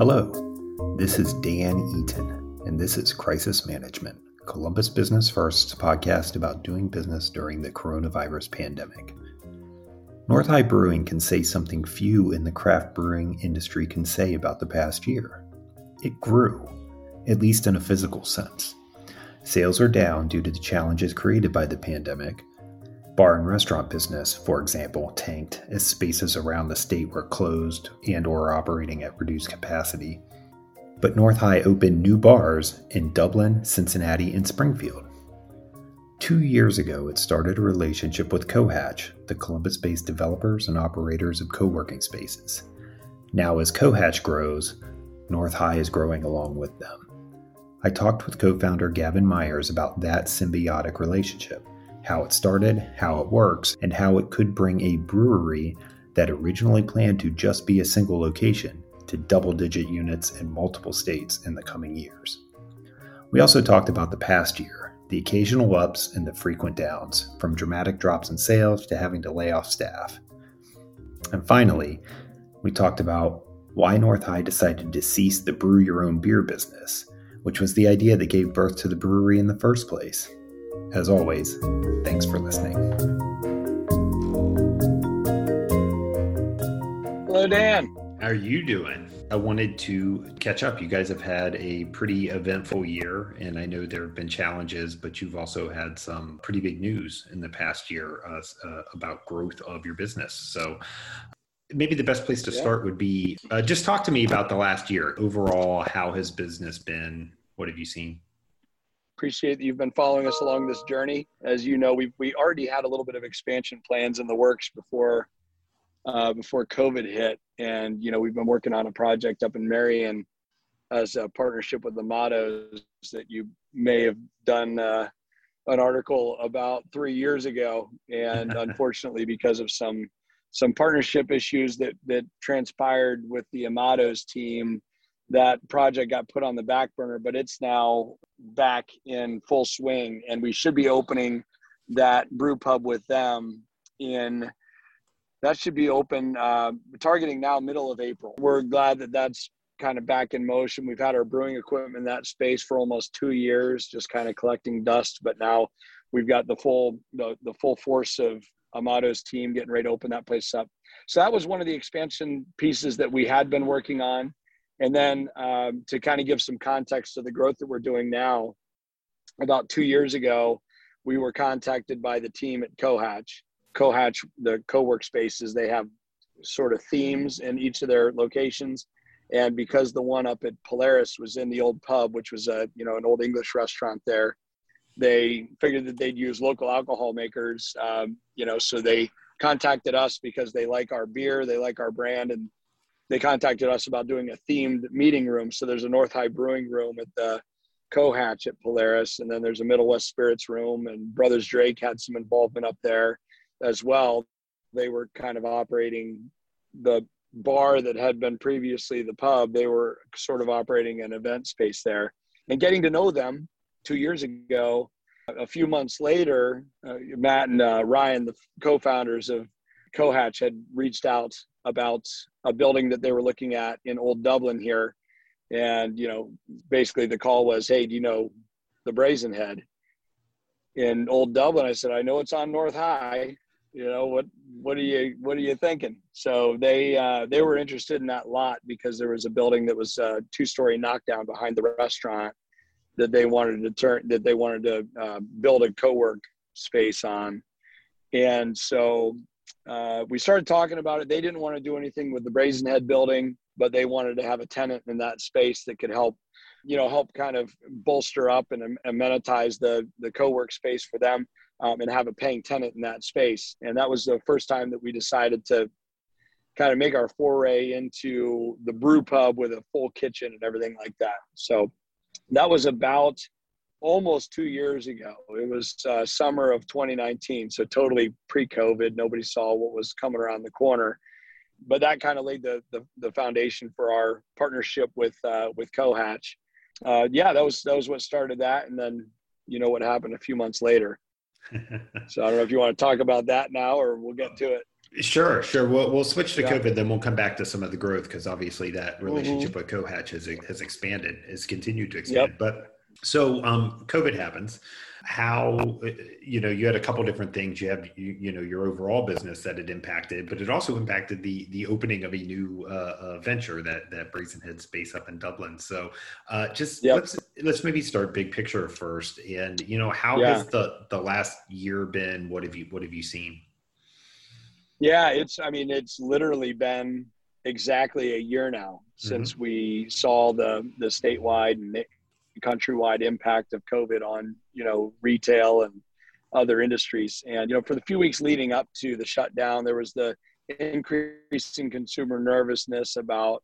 Hello, this is Dan Eaton, and this is Crisis Management, Columbus Business First's podcast about doing business during the coronavirus pandemic. North High Brewing can say something few in the craft brewing industry can say about the past year. It grew, at least in a physical sense. Sales are down due to the challenges created by the pandemic, Bar and restaurant business, for example, tanked as spaces around the state were closed and or operating at reduced capacity. But North High opened new bars in Dublin, Cincinnati, and Springfield. Two years ago, it started a relationship with Cohatch, the Columbus based developers and operators of co working spaces. Now, as Cohatch grows, North High is growing along with them. I talked with co founder Gavin Meyers about that symbiotic relationship how it started, how it works, and how it could bring a brewery that originally planned to just be a single location to double digit units in multiple states in the coming years. We also talked about the past year, the occasional ups and the frequent downs, from dramatic drops in sales to having to lay off staff. And finally, we talked about why North High decided to cease the brew your own beer business, which was the idea that gave birth to the brewery in the first place. As always, thanks for listening. Hello, Dan. How are you doing? I wanted to catch up. You guys have had a pretty eventful year, and I know there have been challenges, but you've also had some pretty big news in the past year uh, uh, about growth of your business. So, maybe the best place to yeah. start would be uh, just talk to me about the last year overall. How has business been? What have you seen? Appreciate that you've been following us along this journey. As you know, we we already had a little bit of expansion plans in the works before uh, before COVID hit, and you know we've been working on a project up in Marion as a partnership with the Mottos that you may have done uh, an article about three years ago, and unfortunately because of some some partnership issues that that transpired with the Amato's team that project got put on the back burner, but it's now back in full swing, and we should be opening that brew pub with them in. That should be open, uh, targeting now middle of April. We're glad that that's kind of back in motion. We've had our brewing equipment in that space for almost two years, just kind of collecting dust. But now we've got the full the, the full force of Amato's team getting ready to open that place up. So that was one of the expansion pieces that we had been working on. And then um, to kind of give some context to the growth that we're doing now, about two years ago, we were contacted by the team at Cohatch. Cohatch, the co-work spaces, they have sort of themes in each of their locations. And because the one up at Polaris was in the old pub, which was a you know an old English restaurant there, they figured that they'd use local alcohol makers. Um, you know, so they contacted us because they like our beer, they like our brand, and they contacted us about doing a themed meeting room. So there's a North High Brewing room at the Cohatch at Polaris, and then there's a Middle West Spirits room, and Brothers Drake had some involvement up there as well. They were kind of operating the bar that had been previously the pub. They were sort of operating an event space there, and getting to know them two years ago. A few months later, uh, Matt and uh, Ryan, the co-founders of Cohatch, had reached out about a building that they were looking at in Old Dublin here, and you know, basically the call was, "Hey, do you know the Brazen Head in Old Dublin?" I said, "I know it's on North High. You know what? What are you What are you thinking?" So they uh, they were interested in that lot because there was a building that was a two story knockdown behind the restaurant that they wanted to turn that they wanted to uh, build a co-work space on and so uh, we started talking about it. They didn't want to do anything with the Brazen Head building, but they wanted to have a tenant in that space that could help, you know, help kind of bolster up and amenitize the the co-work space for them um, and have a paying tenant in that space. And that was the first time that we decided to kind of make our foray into the brew pub with a full kitchen and everything like that. So that was about almost two years ago. It was uh, summer of 2019, so totally pre-COVID. Nobody saw what was coming around the corner, but that kind of laid the, the, the foundation for our partnership with uh, with Cohatch. Uh, yeah, that was that was what started that, and then you know what happened a few months later. so I don't know if you want to talk about that now, or we'll get to it. Sure, sure. We'll we'll switch to yeah. COVID, then we'll come back to some of the growth because obviously that mm-hmm. relationship mm-hmm. with Cohatch has has expanded, has continued to expand. Yep. But so um, COVID happens how you know you had a couple different things you have you, you, know your overall business that it impacted but it also impacted the the opening of a new uh, uh, venture that that brazenhead space up in dublin so uh, just yep. let's let's maybe start big picture first and you know how yeah. has the the last year been what have you what have you seen yeah it's i mean it's literally been exactly a year now since mm-hmm. we saw the the statewide countrywide impact of COVID on you know retail and other industries. And you know, for the few weeks leading up to the shutdown, there was the increasing consumer nervousness about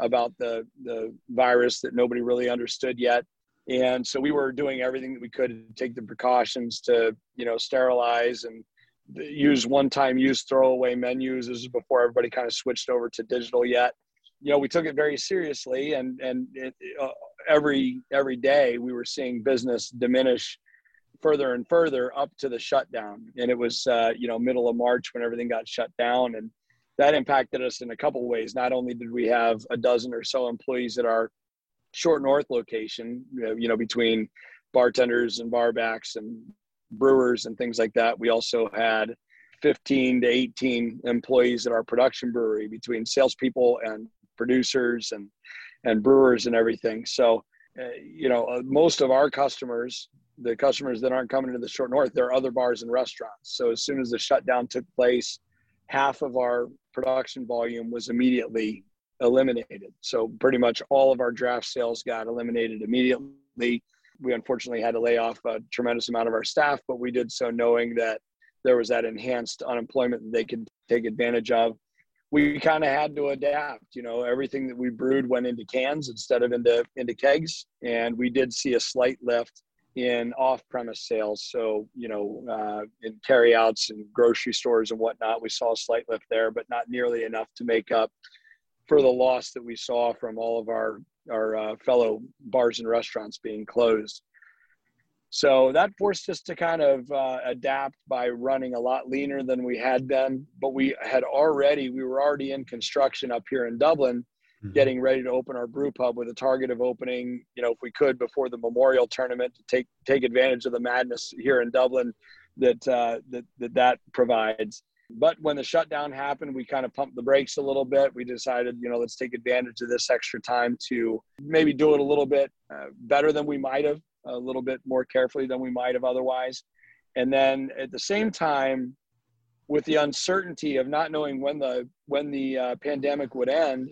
about the the virus that nobody really understood yet. And so we were doing everything that we could to take the precautions to you know sterilize and use one-time use throwaway menus. This is before everybody kind of switched over to digital yet. You know, we took it very seriously, and and it, uh, every every day we were seeing business diminish further and further up to the shutdown. And it was uh, you know middle of march when everything got shut down and that impacted us in a couple of ways. Not only did we have a dozen or so employees at our short north location you know between bartenders and barbacks and brewers and things like that we also had 15 to 18 employees at our production brewery between salespeople and producers and and brewers and everything. So, uh, you know, uh, most of our customers, the customers that aren't coming to the short north, they're other bars and restaurants. So as soon as the shutdown took place, half of our production volume was immediately eliminated. So pretty much all of our draft sales got eliminated immediately. We unfortunately had to lay off a tremendous amount of our staff, but we did so knowing that there was that enhanced unemployment that they could take advantage of we kind of had to adapt. You know, everything that we brewed went into cans instead of into into kegs, and we did see a slight lift in off-premise sales. So, you know, uh, in carryouts and grocery stores and whatnot, we saw a slight lift there, but not nearly enough to make up for the loss that we saw from all of our our uh, fellow bars and restaurants being closed. So that forced us to kind of uh, adapt by running a lot leaner than we had been. But we had already, we were already in construction up here in Dublin, mm-hmm. getting ready to open our brew pub with a target of opening, you know, if we could before the Memorial tournament to take take advantage of the madness here in Dublin that uh, that, that that provides. But when the shutdown happened, we kind of pumped the brakes a little bit. We decided, you know, let's take advantage of this extra time to maybe do it a little bit uh, better than we might have a little bit more carefully than we might have otherwise. And then at the same time, with the uncertainty of not knowing when the when the uh, pandemic would end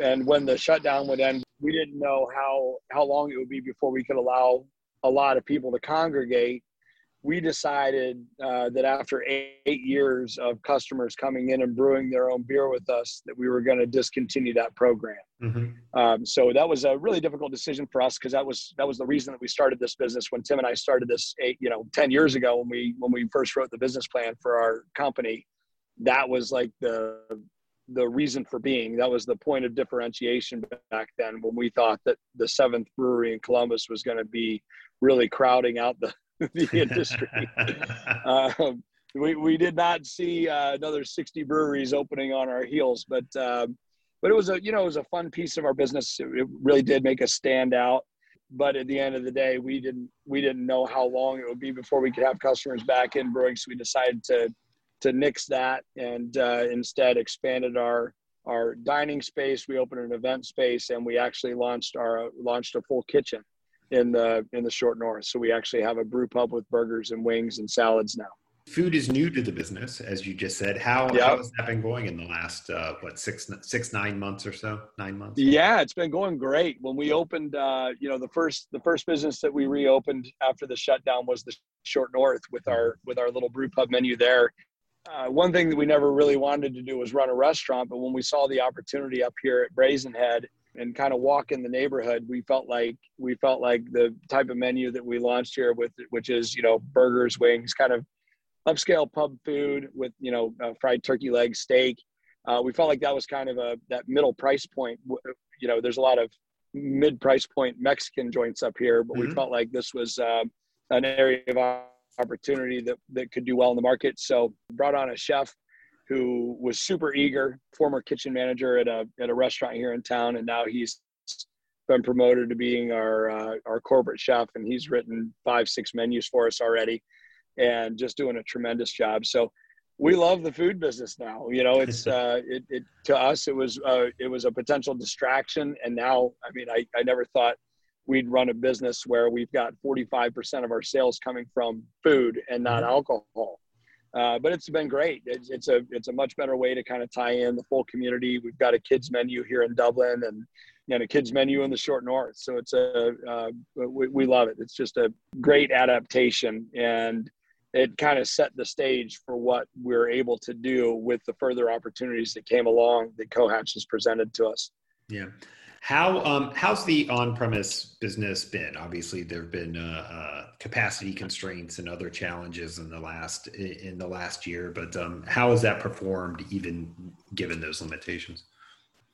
and when the shutdown would end, we didn't know how how long it would be before we could allow a lot of people to congregate we decided uh, that after eight, eight, years of customers coming in and brewing their own beer with us, that we were going to discontinue that program. Mm-hmm. Um, so that was a really difficult decision for us because that was that was the reason that we started this business. When Tim and I started this eight, you know, ten years ago, when we when we first wrote the business plan for our company, that was like the the reason for being. That was the point of differentiation back then when we thought that the seventh brewery in Columbus was going to be really crowding out the the industry. um, we, we did not see uh, another 60 breweries opening on our heels, but um, but it was a you know it was a fun piece of our business. It, it really did make us stand out. But at the end of the day, we didn't we didn't know how long it would be before we could have customers back in brewing. So we decided to to nix that and uh, instead expanded our our dining space. We opened an event space and we actually launched our launched a full kitchen in the in the short north. So we actually have a brew pub with burgers and wings and salads now. Food is new to the business, as you just said. How, yep. how has that been going in the last uh, what six six nine months or so? Nine months. Yeah, it's been going great. When we opened, uh, you know, the first the first business that we reopened after the shutdown was the Short North with our with our little brew pub menu there. Uh, one thing that we never really wanted to do was run a restaurant, but when we saw the opportunity up here at Brazen Head and kind of walk in the neighborhood, we felt like we felt like the type of menu that we launched here with, which is you know burgers, wings, kind of upscale pub food with you know fried turkey leg steak. Uh, we felt like that was kind of a that middle price point. You know, there's a lot of mid price point Mexican joints up here, but mm-hmm. we felt like this was uh, an area of opportunity that that could do well in the market. So brought on a chef who was super eager, former kitchen manager at a at a restaurant here in town, and now he's been promoted to being our uh, our corporate chef, and he's written five six menus for us already, and just doing a tremendous job. So we love the food business now. You know, it's uh, it, it to us it was uh, it was a potential distraction, and now I mean I I never thought we'd run a business where we've got 45% of our sales coming from food and not mm-hmm. alcohol. Uh, but it's been great. It's, it's, a it's a much better way to kind of tie in the full community. We've got a kids menu here in Dublin and and a kids menu in the short north. So it's a uh, we, we love it. It's just a great adaptation and it kind of set the stage for what we're able to do with the further opportunities that came along that Cohatch has presented to us. Yeah. How um, how's the on-premise business been? Obviously, there have been uh, uh, capacity constraints and other challenges in the last in the last year, but um, how has that performed, even given those limitations?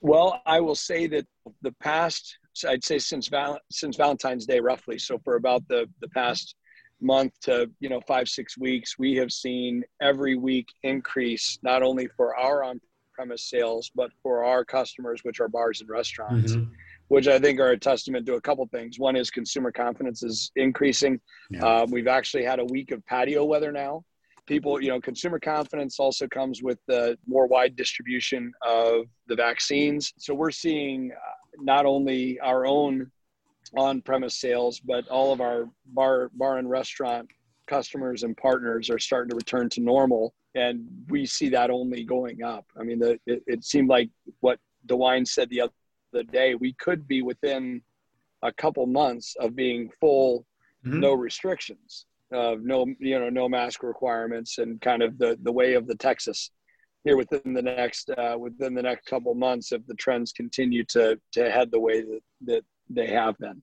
Well, I will say that the past, I'd say since val- since Valentine's Day, roughly. So for about the the past month to you know five six weeks, we have seen every week increase not only for our on premise sales, but for our customers, which are bars and restaurants, mm-hmm. which I think are a testament to a couple things. One is consumer confidence is increasing. Yeah. Uh, we've actually had a week of patio weather now. People, you know, consumer confidence also comes with the more wide distribution of the vaccines. So we're seeing uh, not only our own on-premise sales, but all of our bar, bar and restaurant customers and partners are starting to return to normal and we see that only going up. I mean, the, it, it seemed like what DeWine said the other day, we could be within a couple months of being full, mm-hmm. no restrictions, of uh, no, you know, no mask requirements, and kind of the the way of the Texas here within the next uh, within the next couple months if the trends continue to to head the way that that they have been.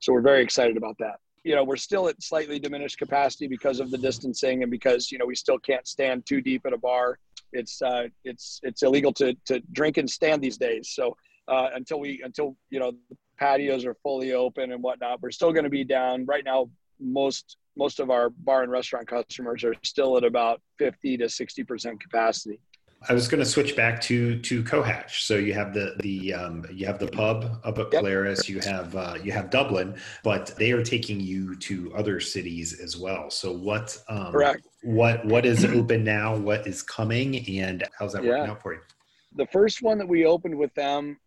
So we're very excited about that you know we're still at slightly diminished capacity because of the distancing and because you know we still can't stand too deep at a bar. It's uh, it's it's illegal to to drink and stand these days. So uh, until we until you know the patios are fully open and whatnot we're still going to be down. Right now most most of our bar and restaurant customers are still at about 50 to 60 percent capacity I was going to switch back to to Cohatch. So you have the the um, you have the pub up at. Polaris. You have uh, you have Dublin, but they are taking you to other cities as well. So what um, correct? What what is open now? What is coming? And how's that yeah. working out for you? The first one that we opened with them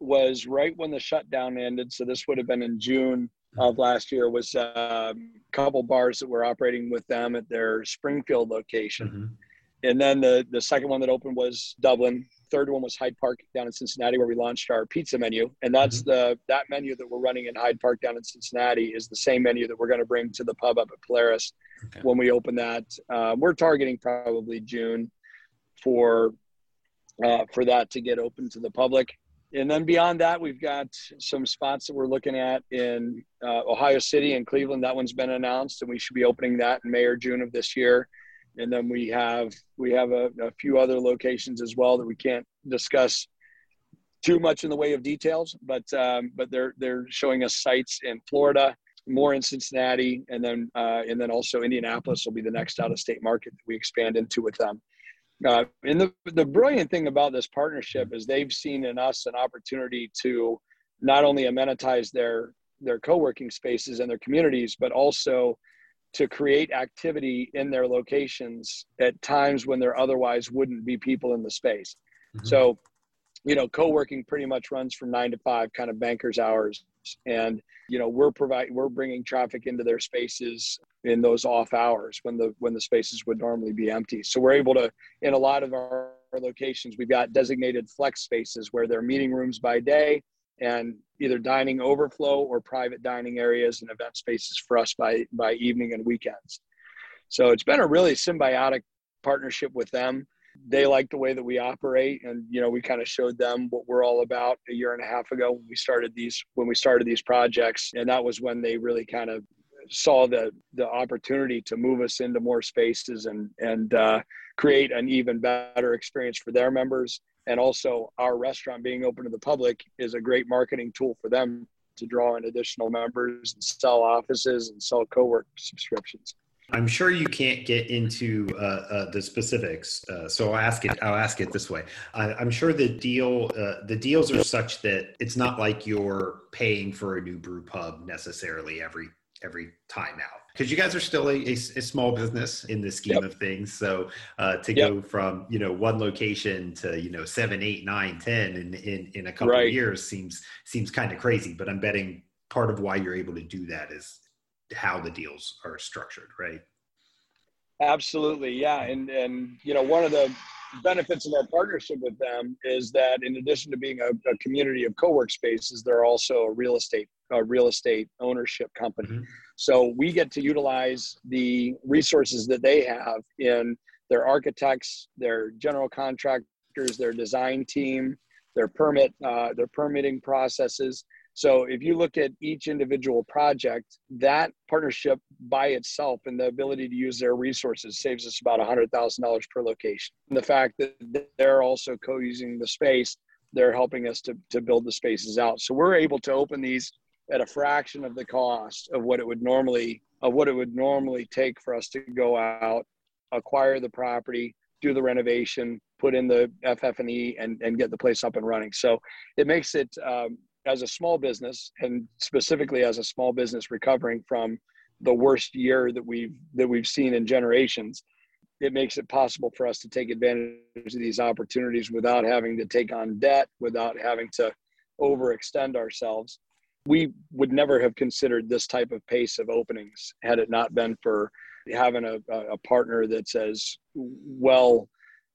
was right when the shutdown ended. So this would have been in June of last year. Was uh, a couple bars that were operating with them at their Springfield location. Mm-hmm and then the the second one that opened was Dublin. Third one was Hyde Park down in Cincinnati, where we launched our pizza menu, and that's mm-hmm. the that menu that we're running in Hyde Park down in Cincinnati is the same menu that we're going to bring to the pub up at Polaris okay. when we open that. Uh, we're targeting probably June for uh, for that to get open to the public. And then beyond that, we've got some spots that we're looking at in uh, Ohio City and Cleveland. That one's been announced, and we should be opening that in May or June of this year and then we have we have a, a, few other locations as well that we can't discuss too much in the way of details but um, but they're they're showing us sites in Florida more in Cincinnati and then uh, and then also Indianapolis will be the next out of state market that we expand into with them. Uh, and the the brilliant thing about this partnership is they've seen in us an opportunity to not only amenitize their their co-working spaces and their communities but also to create activity in their locations at times when there otherwise wouldn't be people in the space. Mm-hmm. So, you know, co-working pretty much runs from nine to five, kind of bankers hours, and you know we're providing we're bringing traffic into their spaces in those off hours when the when the spaces would normally be empty. So we're able to in a lot of our locations we've got designated flex spaces where they're meeting rooms by day and either dining overflow or private dining areas and event spaces for us by by evening and weekends. So it's been a really symbiotic partnership with them. They like the way that we operate, and you know we kind of showed them what we're all about a year and a half ago when we started these when we started these projects, and that was when they really kind of saw the the opportunity to move us into more spaces and and uh, create an even better experience for their members and also our restaurant being open to the public is a great marketing tool for them to draw in additional members and sell offices and sell co-work subscriptions I'm sure you can't get into uh, uh, the specifics, uh, so I'll ask it. I'll ask it this way. I, am sure the deal, uh, the deals are such that it's not like you're paying for a new brew pub necessarily every every time out because you guys are still a, a, a, small business in the scheme yep. of things. So uh, to yep. go from you know one location to you know seven, eight, nine, ten in in, in a couple right. of years seems seems kind of crazy. But I'm betting part of why you're able to do that is how the deals are structured, right? Absolutely, yeah, and and you know one of the benefits of our partnership with them is that in addition to being a, a community of co-work spaces, they're also a real estate a real estate ownership company. Mm-hmm. So we get to utilize the resources that they have in their architects, their general contractors, their design team, their permit, uh, their permitting processes. So if you look at each individual project, that partnership by itself and the ability to use their resources saves us about $100,000 per location. And the fact that they're also co-using the space, they're helping us to, to build the spaces out. So we're able to open these at a fraction of the cost of what it would normally of what it would normally take for us to go out, acquire the property, do the renovation, put in the FF&E, and and get the place up and running. So it makes it um, as a small business, and specifically as a small business recovering from the worst year that we've that we've seen in generations, it makes it possible for us to take advantage of these opportunities without having to take on debt, without having to overextend ourselves we would never have considered this type of pace of openings had it not been for having a, a partner that's as well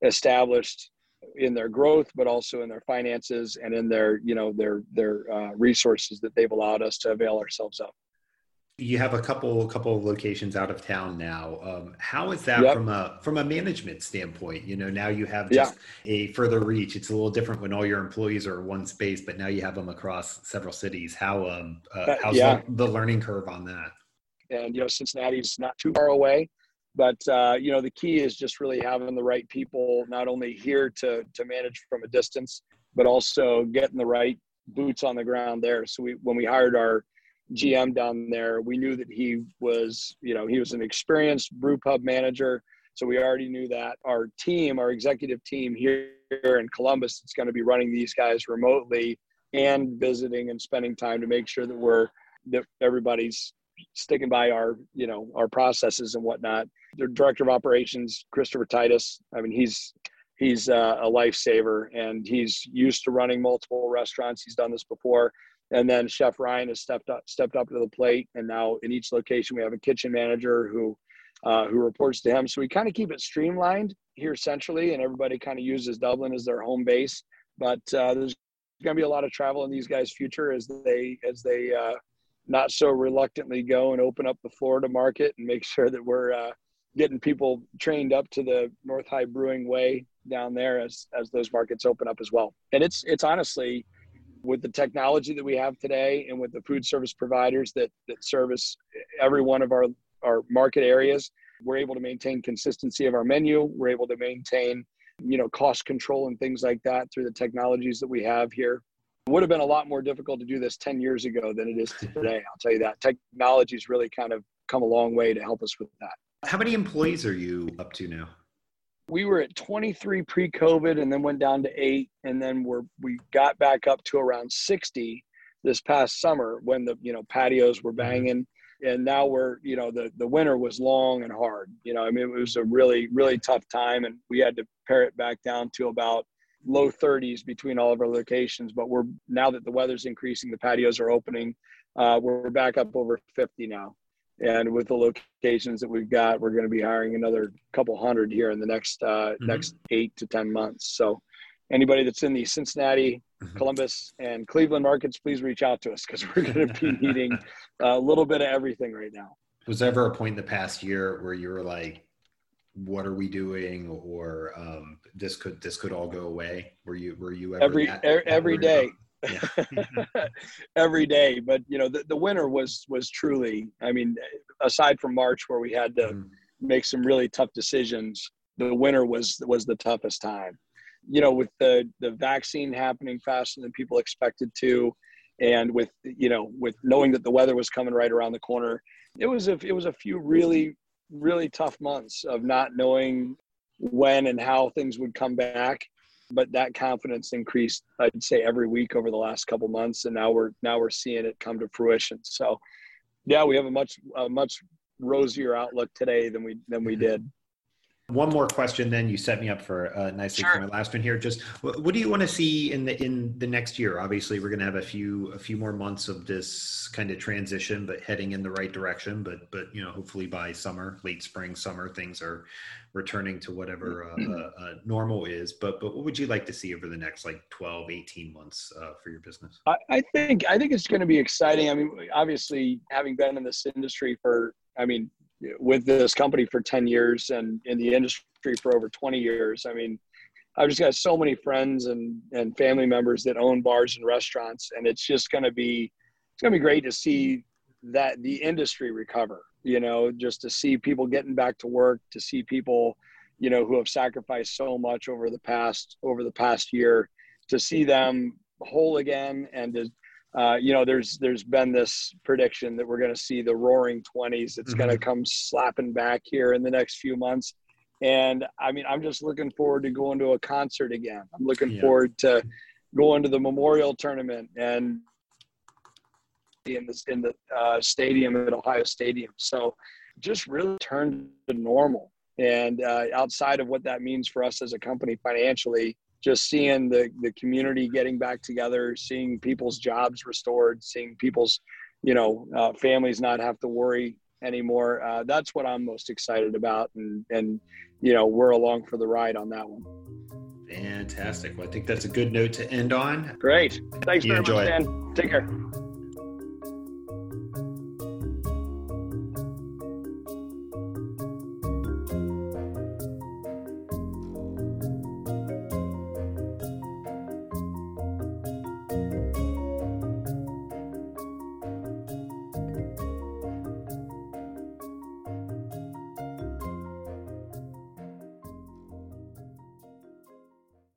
established in their growth but also in their finances and in their you know their their uh, resources that they've allowed us to avail ourselves of you have a couple couple of locations out of town now. Um, how is that yep. from a from a management standpoint? You know, now you have just yeah. a further reach. It's a little different when all your employees are in one space, but now you have them across several cities. How um uh how's yeah. the, the, learning curve on that? And you know, Cincinnati's not too far away, but uh, you know, the key is just really having the right people, not only here to to manage from a distance, but also getting the right boots on the ground there. So we when we hired our GM down there, we knew that he was, you know, he was an experienced brew pub manager. So we already knew that our team, our executive team here in Columbus, is going to be running these guys remotely and visiting and spending time to make sure that we're that everybody's sticking by our you know our processes and whatnot. The director of operations, Christopher Titus. I mean, he's he's uh, a lifesaver and he's used to running multiple restaurants. He's done this before. And then Chef Ryan has stepped up stepped up to the plate, and now in each location we have a kitchen manager who uh, who reports to him. So we kind of keep it streamlined here centrally, and everybody kind of uses Dublin as their home base. But uh, there's going to be a lot of travel in these guys' future as they as they uh, not so reluctantly go and open up the Florida market and make sure that we're uh, getting people trained up to the North High Brewing way down there as as those markets open up as well. And it's it's honestly with the technology that we have today and with the food service providers that, that service every one of our, our market areas, we're able to maintain consistency of our menu. We're able to maintain, you know, cost control and things like that through the technologies that we have here. It would have been a lot more difficult to do this 10 years ago than it is today. I'll tell you that. Technology's really kind of come a long way to help us with that. How many employees are you up to now? We were at 23 pre-COVID and then went down to eight, and then we're we got back up to around 60 this past summer when the you know patios were mm-hmm. banging, and now we're you know the the winter was long and hard. You know, I mean it was a really really tough time, and we had to pare it back down to about low 30s between all of our locations. But we're now that the weather's increasing, the patios are opening. Uh, we're back up over 50 now. And with the locations that we've got, we're going to be hiring another couple hundred here in the next uh, mm-hmm. next eight to ten months. So, anybody that's in the Cincinnati, mm-hmm. Columbus, and Cleveland markets, please reach out to us because we're going to be needing a little bit of everything right now. Was there ever a point in the past year where you were like, "What are we doing?" or um, "This could this could all go away"? Were you were you ever every that, every day? About? every day. But you know, the, the winter was was truly. I mean, aside from March where we had to mm. make some really tough decisions, the winter was was the toughest time. You know, with the the vaccine happening faster than people expected to, and with you know with knowing that the weather was coming right around the corner, it was a it was a few really really tough months of not knowing when and how things would come back but that confidence increased i'd say every week over the last couple months and now we're now we're seeing it come to fruition so yeah we have a much a much rosier outlook today than we than we mm-hmm. did one more question, then you set me up for uh, nicely sure. for my last one here. Just what, what, do you want to see in the in the next year? Obviously, we're going to have a few a few more months of this kind of transition, but heading in the right direction. But but you know, hopefully by summer, late spring, summer, things are returning to whatever uh, uh, uh, normal is. But but what would you like to see over the next like 12, 18 months uh, for your business? I, I think I think it's going to be exciting. I mean, obviously, having been in this industry for I mean with this company for 10 years and in the industry for over 20 years. I mean, I've just got so many friends and, and family members that own bars and restaurants, and it's just going to be it's going to be great to see that the industry recover. You know, just to see people getting back to work, to see people, you know, who have sacrificed so much over the past over the past year, to see them whole again, and to uh, you know, there's there's been this prediction that we're going to see the Roaring Twenties. It's mm-hmm. going to come slapping back here in the next few months, and I mean, I'm just looking forward to going to a concert again. I'm looking yeah. forward to going to the Memorial Tournament and in the in the uh, stadium at Ohio Stadium. So, just really turn to normal. And uh, outside of what that means for us as a company financially, just seeing the the community getting back together, seeing people's jobs restored, seeing people's you know uh, families not have to worry anymore. Uh, that's what I'm most excited about, and and you know we're along for the ride on that one. Fantastic. Well, I think that's a good note to end on. Great. Thanks you very much, Dan. Take care.